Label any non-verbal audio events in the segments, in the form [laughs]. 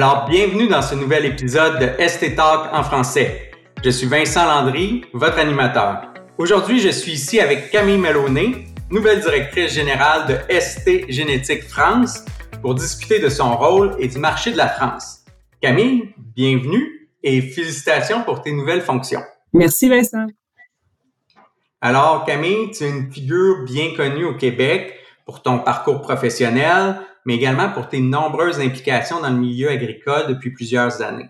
Alors, bienvenue dans ce nouvel épisode de ST Talk en français. Je suis Vincent Landry, votre animateur. Aujourd'hui, je suis ici avec Camille Melonnet, nouvelle directrice générale de ST Génétique France, pour discuter de son rôle et du marché de la France. Camille, bienvenue et félicitations pour tes nouvelles fonctions. Merci Vincent. Alors Camille, tu es une figure bien connue au Québec pour ton parcours professionnel, mais également pour tes nombreuses implications dans le milieu agricole depuis plusieurs années.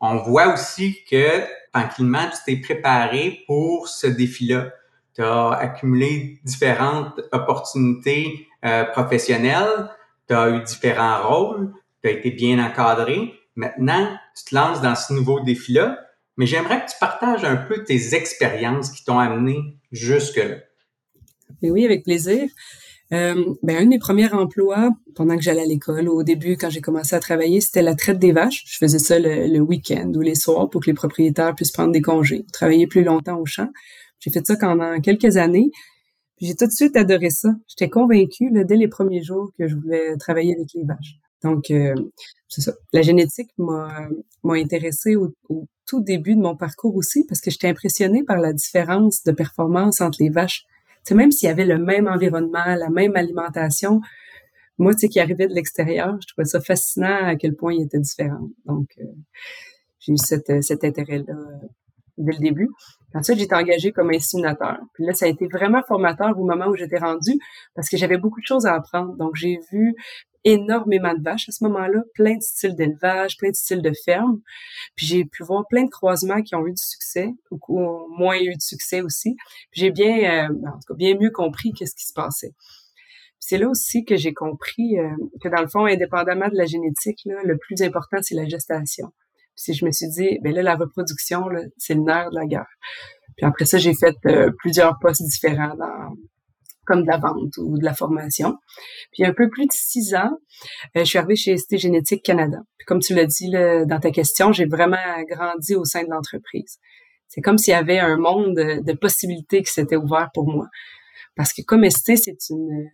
On voit aussi que tranquillement, tu t'es préparé pour ce défi-là. Tu as accumulé différentes opportunités euh, professionnelles, tu as eu différents rôles, tu as été bien encadré. Maintenant, tu te lances dans ce nouveau défi-là, mais j'aimerais que tu partages un peu tes expériences qui t'ont amené jusque-là. Oui, avec plaisir. Euh, ben, un de mes premiers emplois pendant que j'allais à l'école, au début, quand j'ai commencé à travailler, c'était la traite des vaches. Je faisais ça le, week-end ou les soirs pour que les propriétaires puissent prendre des congés, travailler plus longtemps au champ. J'ai fait ça pendant quelques années. J'ai tout de suite adoré ça. J'étais convaincue dès les premiers jours que je voulais travailler avec les vaches. Donc, euh, c'est ça. La génétique m'a m'a intéressée au, au, tout début de mon parcours aussi parce que j'étais impressionnée par la différence de performance entre les vaches même s'il y avait le même environnement, la même alimentation, moi, tu sais, qui arrivait de l'extérieur, je trouvais ça fascinant à quel point il était différent. Donc, euh, j'ai eu euh, cet intérêt-là euh, dès le début. Ensuite, j'étais engagée comme inséminateur. Puis là, ça a été vraiment formateur au moment où j'étais rendue parce que j'avais beaucoup de choses à apprendre. Donc, j'ai vu énormément de vaches à ce moment-là, plein de styles d'élevage, plein de styles de ferme. Puis j'ai pu voir plein de croisements qui ont eu du succès ou qui ont moins eu de succès aussi. Puis j'ai bien, euh, en tout cas, bien mieux compris qu'est-ce qui se passait. C'est là aussi que j'ai compris euh, que dans le fond, indépendamment de la génétique, là, le plus important, c'est la gestation. Puis je me suis dit, ben là, la reproduction, c'est le nerf de la guerre. Puis après ça, j'ai fait euh, plusieurs postes différents comme de la vente ou de la formation. Puis un peu plus de six ans, euh, je suis arrivée chez ST Génétique Canada. Puis comme tu l'as dit dans ta question, j'ai vraiment grandi au sein de l'entreprise. C'est comme s'il y avait un monde de, possibilités qui s'était ouvert pour moi. Parce que comme ST, c'est une,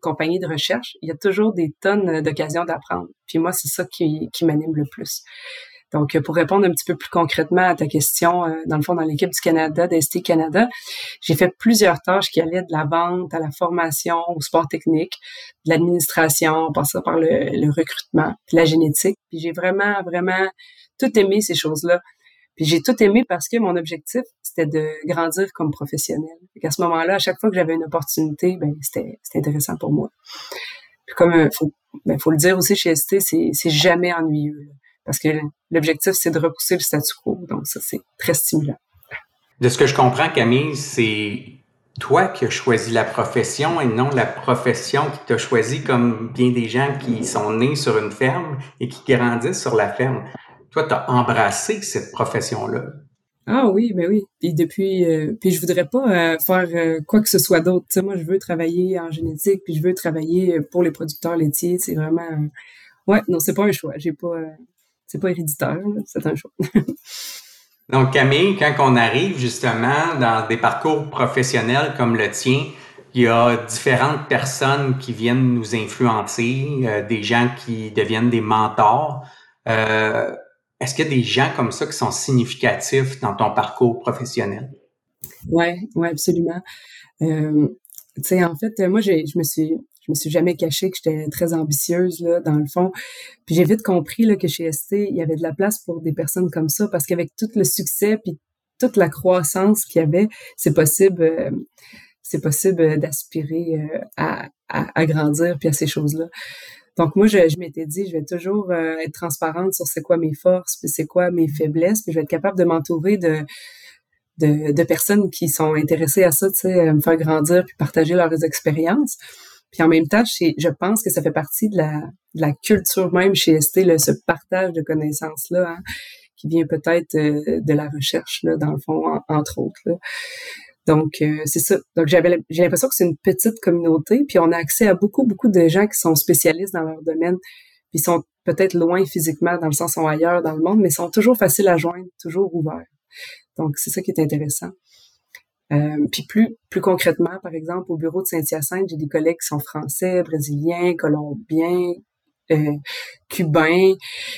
compagnie de recherche, il y a toujours des tonnes d'occasions d'apprendre. Puis moi, c'est ça qui, qui m'anime le plus. Donc, euh, pour répondre un petit peu plus concrètement à ta question, euh, dans le fond, dans l'équipe du Canada, d'ST Canada, j'ai fait plusieurs tâches qui allaient de la vente à la formation, au sport technique, de l'administration, en passant par le, recrutement, puis la génétique. Puis j'ai vraiment, vraiment tout aimé ces choses-là. Puis j'ai tout aimé parce que mon objectif, c'était de grandir comme professionnel. Et à ce moment-là, à chaque fois que j'avais une opportunité, ben c'était intéressant pour moi. Puis comme euh, faut, ben, faut le dire aussi chez ST, c'est jamais ennuyeux parce que l'objectif, c'est de repousser le statu quo. Donc, ça, c'est très stimulant. De ce que je comprends, Camille, c'est toi qui as choisi la profession et non la profession qui t'a choisi comme bien des gens qui sont nés sur une ferme et qui grandissent sur la ferme. Toi, tu as embrassé cette profession-là. Ah oui, mais ben oui. Puis depuis, euh, puis je voudrais pas euh, faire euh, quoi que ce soit d'autre. moi, je veux travailler en génétique, puis je veux travailler pour les producteurs laitiers. C'est vraiment, ouais, non, c'est pas un choix. J'ai pas, c'est pas héréditaire, c'est un choix. [laughs] Donc, Camille, quand on arrive justement dans des parcours professionnels comme le tien, il y a différentes personnes qui viennent nous influencer, euh, des gens qui deviennent des mentors. Euh, est-ce qu'il y a des gens comme ça qui sont significatifs dans ton parcours professionnel? Oui, ouais, absolument. Euh, tu sais, en fait, moi, je me suis je me suis jamais cachée que j'étais très ambitieuse là dans le fond. Puis j'ai vite compris là que chez ST, il y avait de la place pour des personnes comme ça parce qu'avec tout le succès puis toute la croissance qu'il y avait, c'est possible euh, c'est possible d'aspirer euh, à, grandir puis à ces choses-là. Donc moi, je, m'étais dit, je vais toujours euh, être transparente sur c'est quoi mes forces, puis c'est quoi mes faiblesses, puis je vais être capable de m'entourer de, de, de, personnes qui sont intéressées à ça, tu sais, me faire grandir puis partager leurs expériences. Puis en même temps, je pense que ça fait partie de la, culture même chez ST, là, ce partage de connaissances-là, hein, qui vient peut-être euh, de la recherche, là, dans le fond, entre autres. Donc, euh, c'est ça. Donc, j'ai l'impression que c'est une petite communauté, puis on a accès à beaucoup, beaucoup de gens qui sont spécialistes dans leur domaine, puis sont peut-être loin physiquement, dans le sens sont ailleurs dans le monde, mais sont toujours faciles à joindre, toujours ouverts. Donc, c'est ça qui est intéressant. Euh, puis plus plus concrètement, par exemple, au bureau de Saint-Hyacinthe, j'ai des collègues qui sont français, brésiliens, colombiens, cubains,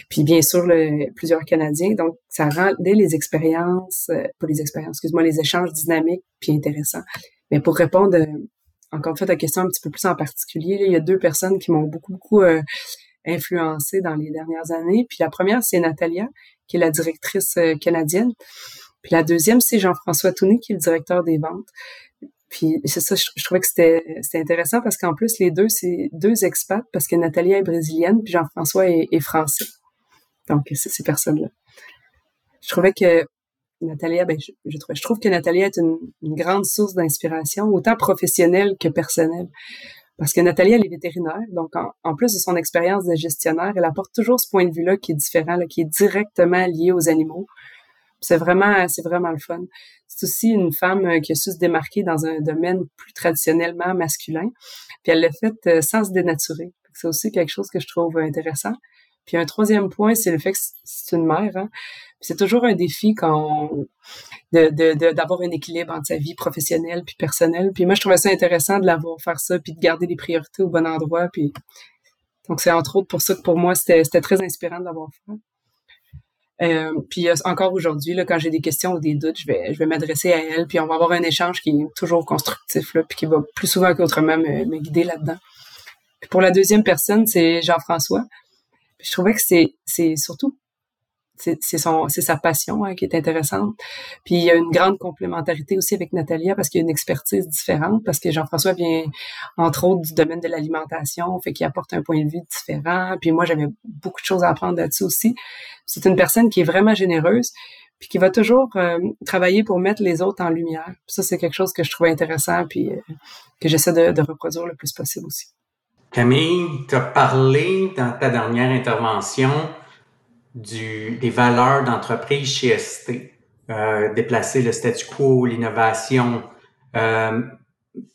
puis bien sûr plusieurs Canadiens. Donc, ça rendait les expériences, pas les expériences, excuse-moi, les échanges dynamiques puis intéressants. Mais pour répondre encore une fois ta question un petit peu plus en particulier, il y a deux personnes qui m'ont beaucoup, beaucoup influencé dans les dernières années. Puis la première, c'est Natalia, qui est la directrice canadienne. Puis la deuxième, c'est Jean-François Touné, qui est le directeur des ventes. Puis c'est ça, je, trouvais que c'était intéressant parce qu'en plus, les deux, c'est deux expats parce que Nathalie est brésilienne puis Jean-François est, français. Donc, c'est ces personnes-là. Je trouvais que Nathalie, ben, je, trouve, que Nathalie est une, grande source d'inspiration, autant professionnelle que personnelle. Parce que Nathalie, elle est vétérinaire, donc en, plus de son expérience de gestionnaire, elle apporte toujours ce point de vue-là qui est différent, qui est directement lié aux animaux. C'est vraiment, c'est vraiment le fun. C'est aussi une femme euh, qui a su se démarquer dans un domaine plus traditionnellement masculin. Puis elle l'a fait euh, sans se dénaturer. C'est aussi quelque chose que je trouve intéressant. Puis un troisième point, c'est le fait que c'est une mère. Hein. C'est toujours un défi quand de, de, d'avoir un équilibre entre sa vie professionnelle puis personnelle. Puis moi, je trouvais ça intéressant de l'avoir faire ça, puis de garder les priorités au bon endroit. Puis donc c'est entre autres pour ça que pour moi c'était très inspirant de l'avoir fait. Euh, puis encore aujourd'hui, là, quand j'ai des questions ou des doutes, je vais, je vais m'adresser à elle, puis on va avoir un échange qui est toujours constructif, là, puis qui va plus souvent qu'autrement me, me guider là-dedans. Puis pour la deuxième personne, c'est Jean-François. je trouvais que c'est, c'est surtout c'est son c'est sa passion hein, qui est intéressante. Puis il y a une grande complémentarité aussi avec Natalia parce qu'il y a une expertise différente parce que Jean-François vient entre autres du domaine de l'alimentation, fait qu'il apporte un point de vue différent. Puis moi j'avais beaucoup de choses à apprendre là-dessus aussi. C'est une personne qui est vraiment généreuse puis qui va toujours euh, travailler pour mettre les autres en lumière. ça c'est quelque chose que je trouvais intéressant puis euh, que j'essaie de, de reproduire le plus possible aussi. Camille, tu as parlé dans ta dernière intervention des valeurs d'entreprise chez ST, euh, déplacer le statu quo, l'innovation. Euh,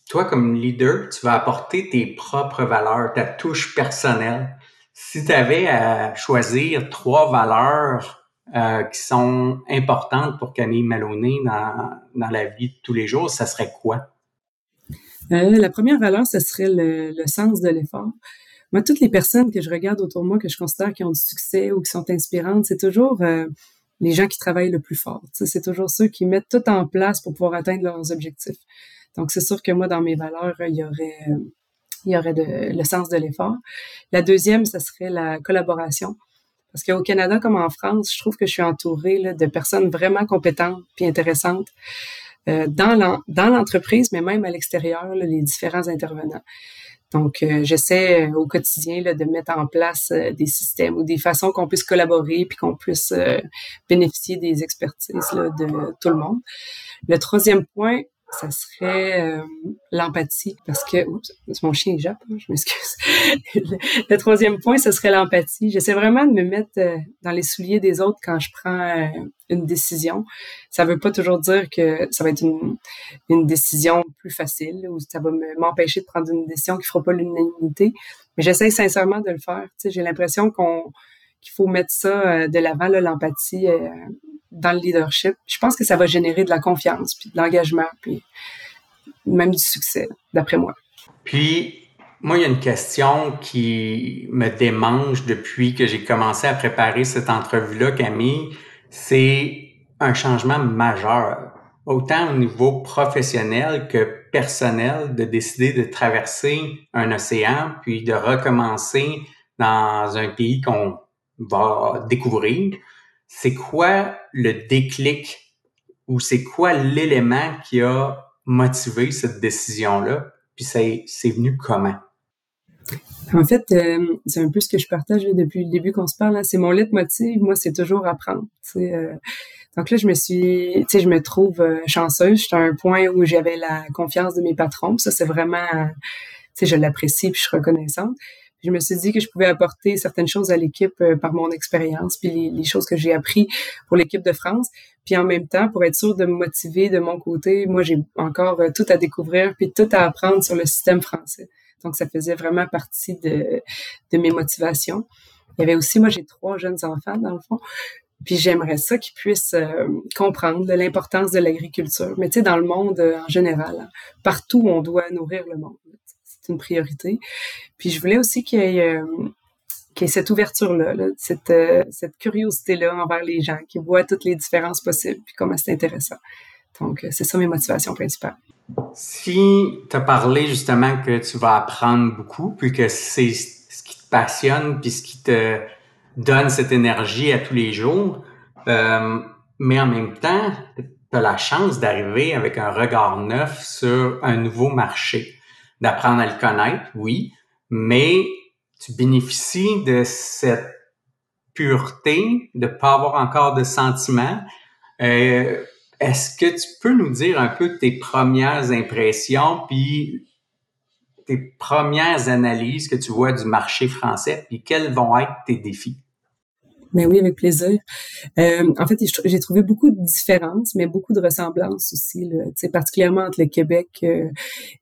toi, comme leader, tu vas apporter tes propres valeurs, ta touche personnelle. Si tu avais à choisir trois valeurs euh, qui sont importantes pour Camille Maloney dans, dans la vie de tous les jours, ça serait quoi? La première valeur, ce serait le sens de l'effort moi, toutes les personnes que je regarde autour de moi, que je considère qui ont du succès ou qui sont inspirantes, c'est toujours euh, les gens qui travaillent le plus fort. C'est toujours ceux qui mettent tout en place pour pouvoir atteindre leurs objectifs. Donc, c'est sûr que moi, dans mes valeurs, il y aurait, il y aurait le sens de l'effort. La deuxième, ce serait la collaboration. Parce qu'au Canada comme en France, je trouve que je suis entourée de personnes vraiment compétentes puis intéressantes euh, dans l'entreprise, mais même à l'extérieur, les différents intervenants. Donc, euh, j'essaie euh, au quotidien de mettre en place euh, des systèmes ou des façons qu'on puisse collaborer puis qu'on puisse bénéficier des expertises de tout le monde. Le troisième point, ça serait euh, l'empathie parce que oups, mon chien jappe, hein, je m'excuse. [laughs] le, troisième point, ce serait l'empathie. J'essaie vraiment de me mettre euh, dans les souliers des autres quand je prends euh, une décision. Ça veut pas toujours dire que ça va être une, décision plus facile ou ça va m'empêcher de prendre une décision qui fera pas l'unanimité, mais j'essaie sincèrement de le faire. J'ai l'impression qu'on qu'il faut mettre ça de l'avant l'empathie dans le leadership, je pense que ça va générer de la confiance, puis de l'engagement, puis même du succès, d'après moi. Puis, moi, il y a une question qui me démange depuis que j'ai commencé à préparer cette entrevue-là, Camille. C'est un changement majeur, autant au niveau professionnel que personnel, de décider de traverser un océan, puis de recommencer dans un pays qu'on va découvrir c'est quoi le déclic ou c'est quoi l'élément qui a motivé cette décision-là? Puis c'est venu comment? En fait, euh, c'est un peu ce que je partage depuis le début qu'on se parle. C'est mon leitmotiv. Moi, c'est toujours apprendre. Euh. Donc là, je me suis, tu sais, je me trouve euh, chanceuse. J'étais à un point où j'avais la confiance de mes patrons. Ça, c'est vraiment, tu je l'apprécie puis je suis reconnaissante je me suis dit que je pouvais apporter certaines choses à l'équipe euh, par mon expérience, puis les, choses que j'ai appris pour l'équipe de France. Puis en même temps, pour être sûr de me motiver de mon côté, moi j'ai encore euh, tout à découvrir, puis tout à apprendre sur le système français. Donc ça faisait vraiment partie de, mes motivations. Il y avait aussi, moi j'ai trois jeunes enfants dans le fond, puis j'aimerais ça qu'ils puissent euh, comprendre l'importance de l'agriculture. Mais tu sais, dans le monde en général, hein, partout on doit nourrir le monde une priorité. Puis je voulais aussi qu'il y ait, euh, cette ouverture-là, cette, euh, cette curiosité-là envers les gens, qui voient toutes les différences possibles, puis comment c'est intéressant. Donc, euh, c'est ça mes motivations principales. Si tu as parlé justement que tu vas apprendre beaucoup, puis que c'est ce qui te passionne, puis ce qui te donne cette énergie à tous les jours, mais en même temps, tu as la chance d'arriver avec un regard neuf sur un nouveau marché, d'apprendre à le connaître, oui, mais tu bénéficies de cette pureté, de pas avoir encore de sentiments. Euh, est-ce que tu peux nous dire un peu tes premières impressions, puis tes premières analyses que tu vois du marché français, puis quels vont être tes défis? Ben oui, avec plaisir. Euh, en fait, j'ai trouvé beaucoup de différences, mais beaucoup de ressemblances aussi, là, particulièrement entre le Québec euh,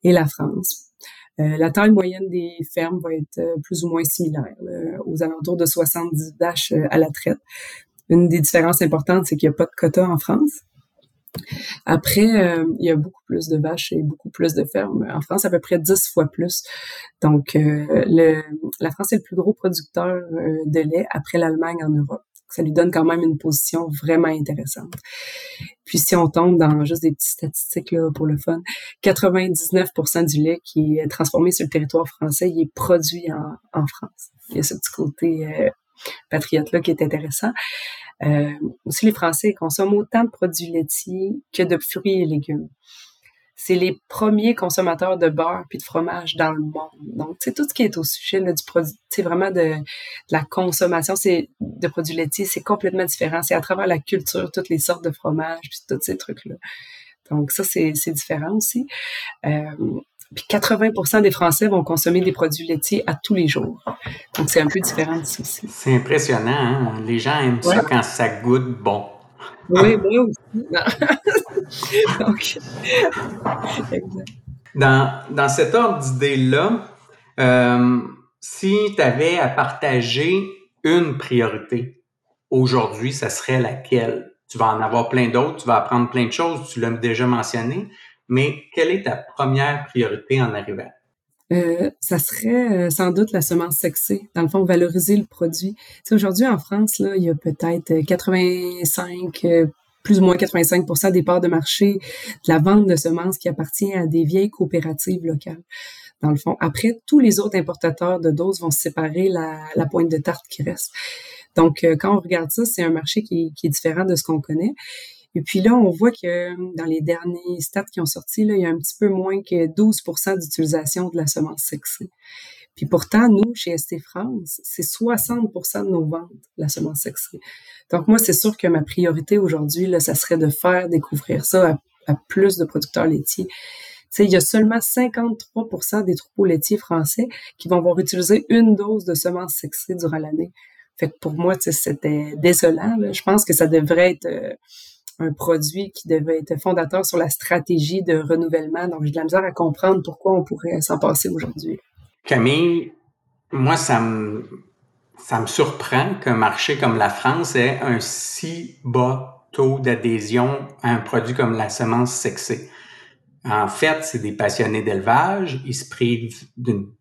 et la France. Euh, la taille moyenne des fermes va être euh, plus ou moins similaire, aux alentours de 70 vaches à la traite. Une des différences importantes, c'est qu'il n'y a pas de quota en France. Après, euh, il y a beaucoup plus de vaches et beaucoup plus de fermes. En France, à peu près 10 fois plus. Donc, euh, la France est le plus gros producteur euh, de lait après l'Allemagne en Europe. Ça lui donne quand même une position vraiment intéressante. Puis si on tombe dans juste des petites statistiques pour le fun, 99% du lait qui est transformé sur le territoire français, est produit en, en France. Il y a ce petit côté patriote-là qui est intéressant. Euh, aussi, les Français consomment autant de produits laitiers que de fruits et légumes. C'est les premiers consommateurs de beurre puis de fromage dans le monde. Donc, c'est tout ce qui est au sujet du produit, c'est vraiment de, la consommation c'est de produits laitiers, c'est complètement différent. C'est à travers la culture, toutes les sortes de fromages puis tous ces trucs-là. Donc, ça, c'est différent aussi. Euh, puis 80% des Français vont consommer des produits laitiers à tous les jours. Donc, c'est un peu différent d'ici aussi. C'est impressionnant. Hein? Les gens aiment ça quand ça goûte bon. Oui, moi aussi. [laughs] Donc, Dans, dans cet ordre d'idées-là, euh, si tu avais à partager une priorité aujourd'hui, ça serait laquelle? Tu vas en avoir plein d'autres, tu vas apprendre plein de choses, tu l'as déjà mentionné, mais quelle est ta première priorité en arrivant? Euh, ça serait euh, sans doute la semence sexée. Dans le fond, valoriser le produit. aujourd'hui, en France, là, il y a peut-être 85, euh, plus ou moins 85% des parts de marché de la vente de semences qui appartient à des vieilles coopératives locales. Dans le fond, après, tous les autres importateurs de doses vont séparer la, la pointe de tarte qui reste. Donc, quand on regarde ça, c'est un marché qui est différent de ce qu'on connaît. Et puis là, on voit que dans les derniers stats qui ont sorti, là, il y a un petit peu moins que 12 d'utilisation de la semence sexée. Puis pourtant, nous, chez ST France, c'est 60 de nos ventes, la semence sexée. Donc moi, c'est sûr que ma priorité aujourd'hui, là, ça serait de faire découvrir ça à, plus de producteurs laitiers. Tu sais, il y a seulement 53% des troupeaux laitiers français qui vont avoir utilisé une dose de semence sexée durant l'année. Fait que pour moi, c'était désolant. Je pense que ça devrait être euh, un produit qui devait être fondateur sur la stratégie de renouvellement. Donc, j'ai de la misère à comprendre pourquoi on pourrait s'en passer aujourd'hui. Camille, moi, ça me, ça me surprend qu'un marché comme la France ait un si bas taux d'adhésion à un produit comme la semence sexée. En fait, c'est des passionnés d'élevage. Ils se privent d'une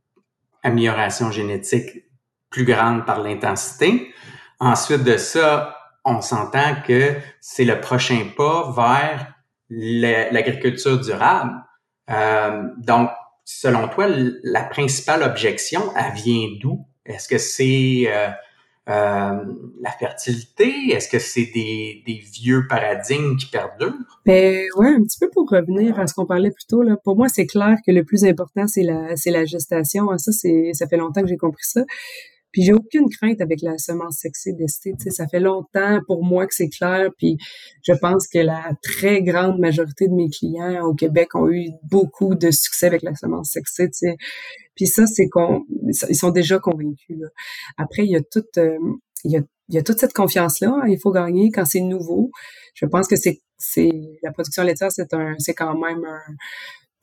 amélioration génétique plus grande par l'intensité. Ensuite de ça, on s'entend que c'est le prochain pas vers l'agriculture durable. Euh, donc, selon toi, la principale objection, elle vient d'où? Est-ce que c'est euh, euh, la fertilité? Est-ce que c'est des, vieux paradigmes qui perdurent? Ben ouais, un petit peu pour revenir à ce qu'on parlait plus tôt. Là. Pour moi, c'est clair que le plus important, c'est la, la gestation. Ça, c'est, ça fait longtemps que j'ai compris ça. Puis j'ai aucune crainte avec la semence sexée d'esté. Ça fait longtemps pour moi que c'est clair. Puis je pense que la très grande majorité de mes clients au Québec ont eu beaucoup de succès avec la semence sexée. sais. Puis ça, c'est qu'on ils sont déjà convaincus. Là. Après, il y a toute euh, il y a toute cette confiance-là. Hein, il faut gagner quand c'est nouveau. Je pense que c'est c'est la production laitière, c'est un c'est quand même un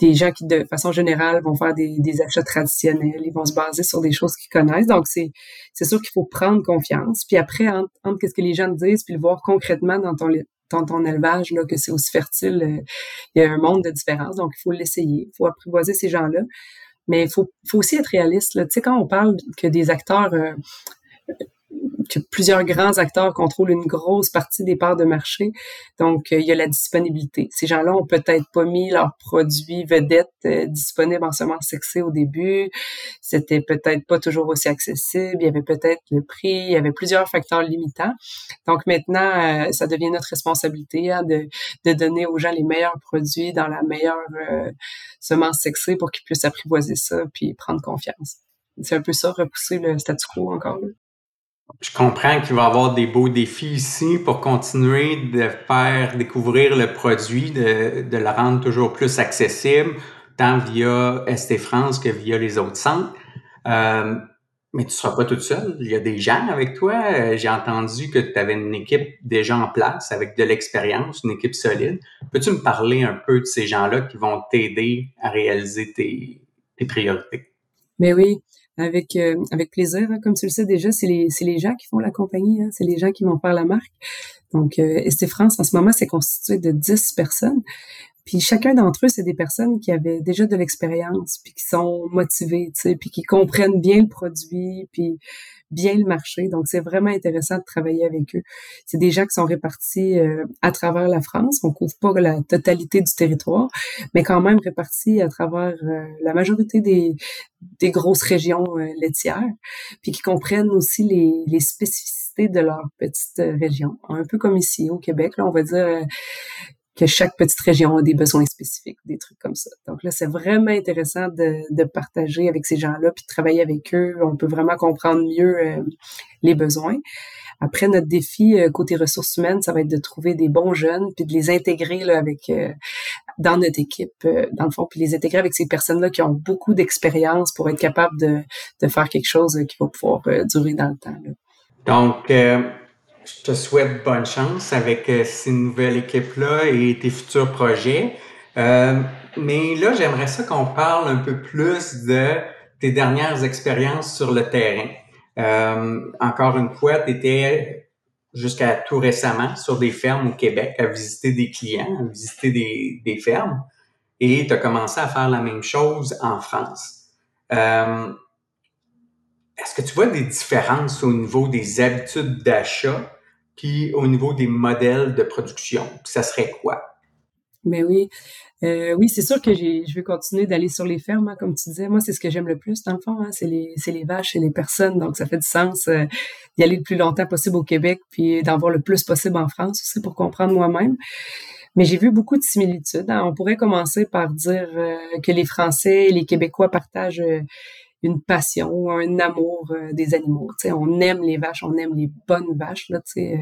des gens qui, de façon générale, vont faire des, des achats traditionnels, ils vont se baser sur des choses qu'ils connaissent. Donc, c'est, c'est sûr qu'il faut prendre confiance. Puis après, entre, entre qu'est-ce que les gens disent, puis le voir concrètement dans ton, dans ton élevage, là, que c'est aussi fertile, euh, il y a un monde de différence. Donc, il faut l'essayer. Il faut apprivoiser ces gens-là. Mais il faut, faut aussi être réaliste. Tu sais, quand on parle que des acteurs... Euh, que plusieurs grands acteurs contrôlent une grosse partie des parts de marché. Donc, euh, il y a la disponibilité. Ces gens-là ont peut-être pas mis leurs produits vedettes euh, disponibles en semences sexées au début. C'était peut-être pas toujours aussi accessible. Il y avait peut-être le prix. Il y avait plusieurs facteurs limitants. Donc, maintenant, euh, ça devient notre responsabilité hein, de, de donner aux gens les meilleurs produits dans la meilleure semence sexée pour qu'ils puissent apprivoiser ça puis prendre confiance. C'est un peu ça, repousser le statu quo encore. Là. Je comprends qu'il va y avoir des beaux défis ici pour continuer de faire découvrir le produit, de, de le rendre toujours plus accessible, tant via ST France que via les autres centres. Euh, mais tu seras pas toute seule. Il y a des gens avec toi. Euh, j'ai entendu que tu avais une équipe déjà en place avec de l'expérience, une équipe solide. Peux-tu me parler un peu de ces gens-là qui vont t'aider à réaliser tes, tes priorités? Mais oui, avec euh, avec plaisir. Hein. Comme tu le sais déjà, c'est les c'est les gens qui font la compagnie, hein. c'est les gens qui vont faire la marque. Donc, euh, France, en ce moment, c'est constitué de 10 personnes. Puis chacun d'entre eux, c'est des personnes qui avaient déjà de l'expérience, puis qui sont motivées, tu sais, puis qui comprennent bien le produit, puis bien le marché. Donc, c'est vraiment intéressant de travailler avec eux. C'est des gens qui sont répartis euh, à travers la France. On couvre pas la totalité du territoire, mais quand même répartis à travers euh, la majorité des, des grosses régions euh, laitières, puis qui comprennent aussi les, les spécificités de leur petite région. Un peu comme ici au Québec, là, on va dire que chaque petite région a des besoins spécifiques, des trucs comme ça. Donc là, c'est vraiment intéressant de, partager avec ces gens-là, puis de travailler avec eux. On peut vraiment comprendre mieux euh, les besoins. Après, notre défi euh, côté ressources humaines, ça va être de trouver des bons jeunes, puis de les intégrer là, avec euh, dans notre équipe, dans le fond, puis les intégrer avec ces personnes-là qui ont beaucoup d'expérience pour être capables de, faire quelque chose qui va pouvoir durer dans le temps. Donc, je te souhaite bonne chance avec euh, ces nouvelles équipes-là et tes futurs projets. Euh, mais là, j'aimerais ça qu'on parle un peu plus de tes dernières expériences sur le terrain. Euh, encore une fois, tu étais jusqu'à tout récemment sur des fermes au Québec à visiter des clients, à visiter des, des fermes, et tu as commencé à faire la même chose en France. Est-ce que tu vois des différences au niveau des habitudes d'achat puis au niveau des modèles de production, ça serait quoi? Ben oui. Euh, oui, c'est sûr que je vais continuer d'aller sur les fermes, hein, comme tu disais. Moi, c'est ce que j'aime le plus, dans le fond. Hein, c'est les, vaches et les personnes. Donc, ça fait du sens euh, d'y aller le plus longtemps possible au Québec, puis d'en voir le plus possible en France aussi pour comprendre moi-même. Mais j'ai vu beaucoup de similitudes. Hein. On pourrait commencer par dire euh, que les Français et les Québécois partagent une passion, un amour euh, des animaux. sais, on aime les vaches, on aime les bonnes vaches là, euh,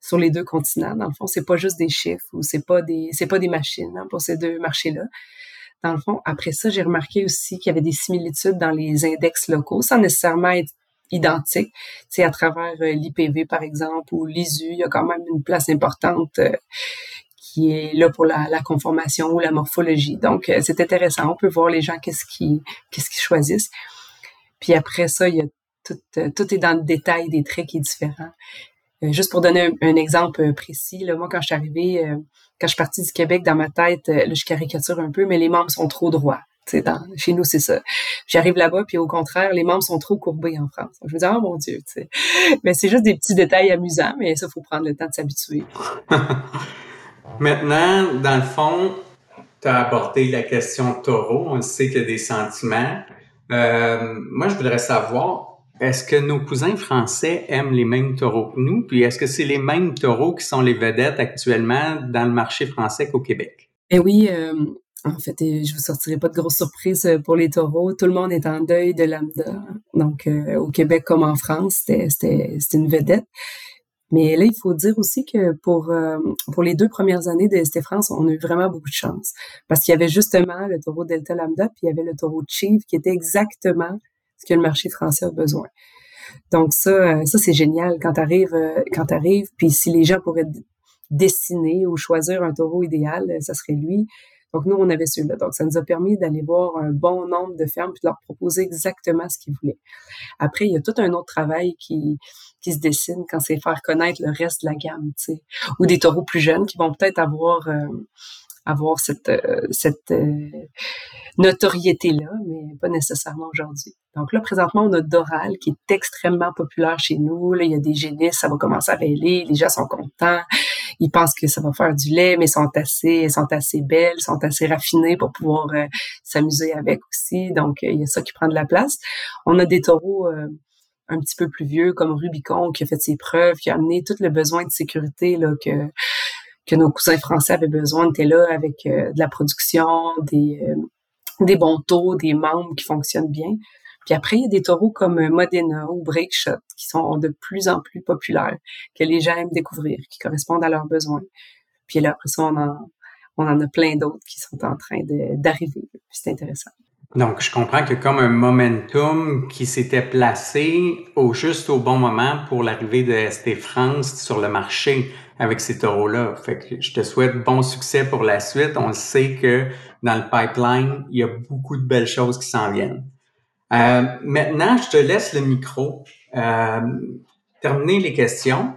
sur les deux continents. Dans le fond, c'est pas juste des chiffres ou c'est pas des c'est pas des machines hein, pour ces deux marchés-là. Dans le fond, après ça, j'ai remarqué aussi qu'il y avait des similitudes dans les index locaux, sans nécessairement être identiques. Tu à travers euh, l'IPV, par exemple, ou l'ISU, il y a quand même une place importante qui est là pour la, conformation ou la morphologie. Donc, euh, c'est intéressant. On peut voir les gens qu'est-ce qu'ils qu'est-ce choisissent. Puis après ça, il tout, euh, tout est dans le détail des traits qui est différent. Euh, juste pour donner un, exemple précis, là, moi, quand je suis arrivée, quand je suis partie du Québec, dans ma tête, je caricature un peu, mais les membres sont trop droits. Dans, chez nous, c'est ça. J'arrive là-bas, puis au contraire, les membres sont trop courbés en France. Je me dis, oh mon Dieu. Mais c'est juste des petits détails amusants, mais ça, faut prendre le temps de s'habituer. [laughs] Maintenant, dans le fond, tu as abordé la question taureau. On sait qu'il y a des sentiments. Euh, moi, je voudrais savoir, est-ce que nos cousins français aiment les mêmes taureaux que nous? Puis est-ce que c'est les mêmes taureaux qui sont les vedettes actuellement dans le marché français qu'au Québec? Eh oui, euh, en fait, je vous sortirai pas de grosses surprises pour les taureaux. Tout le monde est en deuil de lambda. Donc, euh, au Québec comme en France, c'était une vedette. Mais là, il faut dire aussi que pour euh, pour les deux premières années de ST France, on a eu vraiment beaucoup de chance parce qu'il y avait justement le taureau Delta Lambda puis il y avait le taureau Chief qui était exactement ce que le marché français a besoin. Donc ça, euh, ça c'est génial quand t'arrives euh, quand t'arrives puis si les gens pourraient dessiner ou choisir un taureau idéal, ça serait lui. Donc nous, on avait celui-là. Donc ça nous a permis d'aller voir un bon nombre de fermes puis de leur proposer exactement ce qu'ils voulaient. Après, il y a tout un autre travail qui se dessine quand c'est faire connaître le reste de la gamme, tu sais, ou des taureaux plus jeunes qui vont peut-être avoir euh, cette euh, euh, notoriété là, mais pas nécessairement aujourd'hui. Donc là, présentement, on a Doral qui est extrêmement populaire chez nous. Là, il y a des génisses, ça va commencer à vêler, les gens sont contents. Ils pensent que ça va faire du lait, mais sont assez, sont assez belles, sont assez raffinées pour pouvoir euh, s'amuser avec aussi. Donc, il y a ça qui prend de la place. On a des taureaux euh, un petit peu plus vieux, comme Rubicon, qui a fait ses preuves, qui a amené tout le besoin de sécurité là, que que nos cousins français avaient besoin. On là avec euh, de la production, des, des bons taux, des membres qui fonctionnent bien. Puis après, il y a des taureaux comme euh, Modena ou Breakshot qui sont de plus en plus populaires, que les gens aiment découvrir, qui correspondent à leurs besoins. Puis là, après ça, on en, on en a plein d'autres qui sont en train d'arriver. C'est intéressant. Donc, je comprends que comme un momentum qui s'était placé au juste au bon moment pour l'arrivée de ST France sur le marché avec ces taureaux-là. Fait que je te souhaite bon succès pour la suite. On sait que dans le pipeline, il y a beaucoup de belles choses qui s'en viennent. Euh, maintenant, je te laisse le micro. Euh, terminer les questions.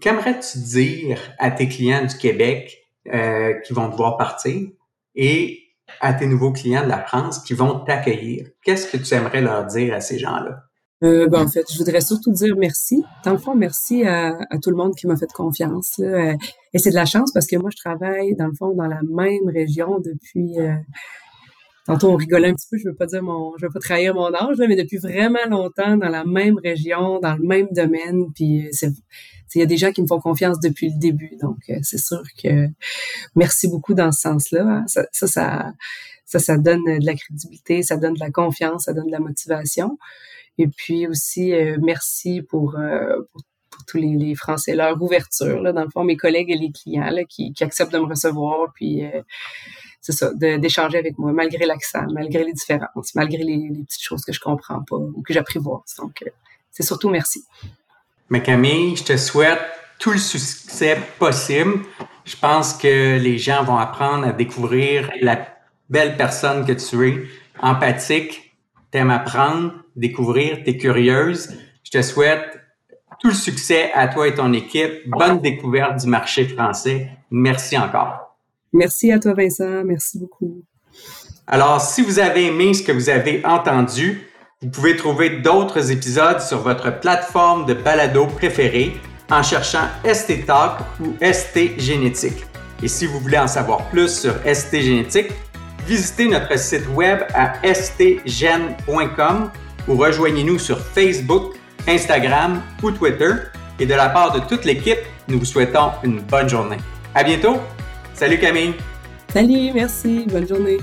Qu'aimerais-tu dire à tes clients du Québec euh, qui vont devoir partir et à tes nouveaux clients de la France qui vont t'accueillir? Qu'est-ce que tu aimerais leur dire à ces gens-là? Euh, ben, en fait, je voudrais surtout dire merci. Dans le fond, merci à, tout le monde qui m'a fait confiance. Et c'est de la chance parce que moi, je travaille, dans le fond, dans la même région depuis Tantôt, on rigolait un petit peu, je veux pas dire mon, je veux pas trahir mon âge, mais depuis vraiment longtemps, dans la même région, dans le même domaine, puis c'est, il y a des gens qui me font confiance depuis le début, donc euh, c'est sûr que merci beaucoup dans ce sens-là. Hein. Ça, ça, ça, ça, donne de la crédibilité, ça donne de la confiance, ça donne de la motivation. Et puis aussi, euh, merci pour, euh, pour tous les, Français, leur ouverture, là, dans le fond, mes collègues et les clients là, qui, qui acceptent de me recevoir, puis c'est ça, d'échanger avec moi, malgré l'accent, malgré les différences, malgré les, petites choses que je comprends pas ou que j'apprivoise. Donc, euh, c'est surtout merci. Mais Camille, je te souhaite tout le succès possible. Je pense que les gens vont apprendre à découvrir la belle personne que tu es, empathique, t'aimes apprendre, découvrir, t'es curieuse. Je te souhaite tout le succès à toi et ton équipe. Bonne découverte du marché français. Merci encore. Merci à toi, Vincent. Merci beaucoup. Alors, si vous avez aimé ce que vous avez entendu, vous pouvez trouver d'autres épisodes sur votre plateforme de balado préférée en cherchant ST Talk ou ST Génétique. Et si vous voulez en savoir plus sur ST Génétique, visitez notre site web à stgen.com ou rejoignez-nous sur Facebook, Instagram ou Twitter. Et de la part de toute l'équipe, nous vous souhaitons une bonne journée. À bientôt! Salut Camille. Salut, merci. Bonne journée.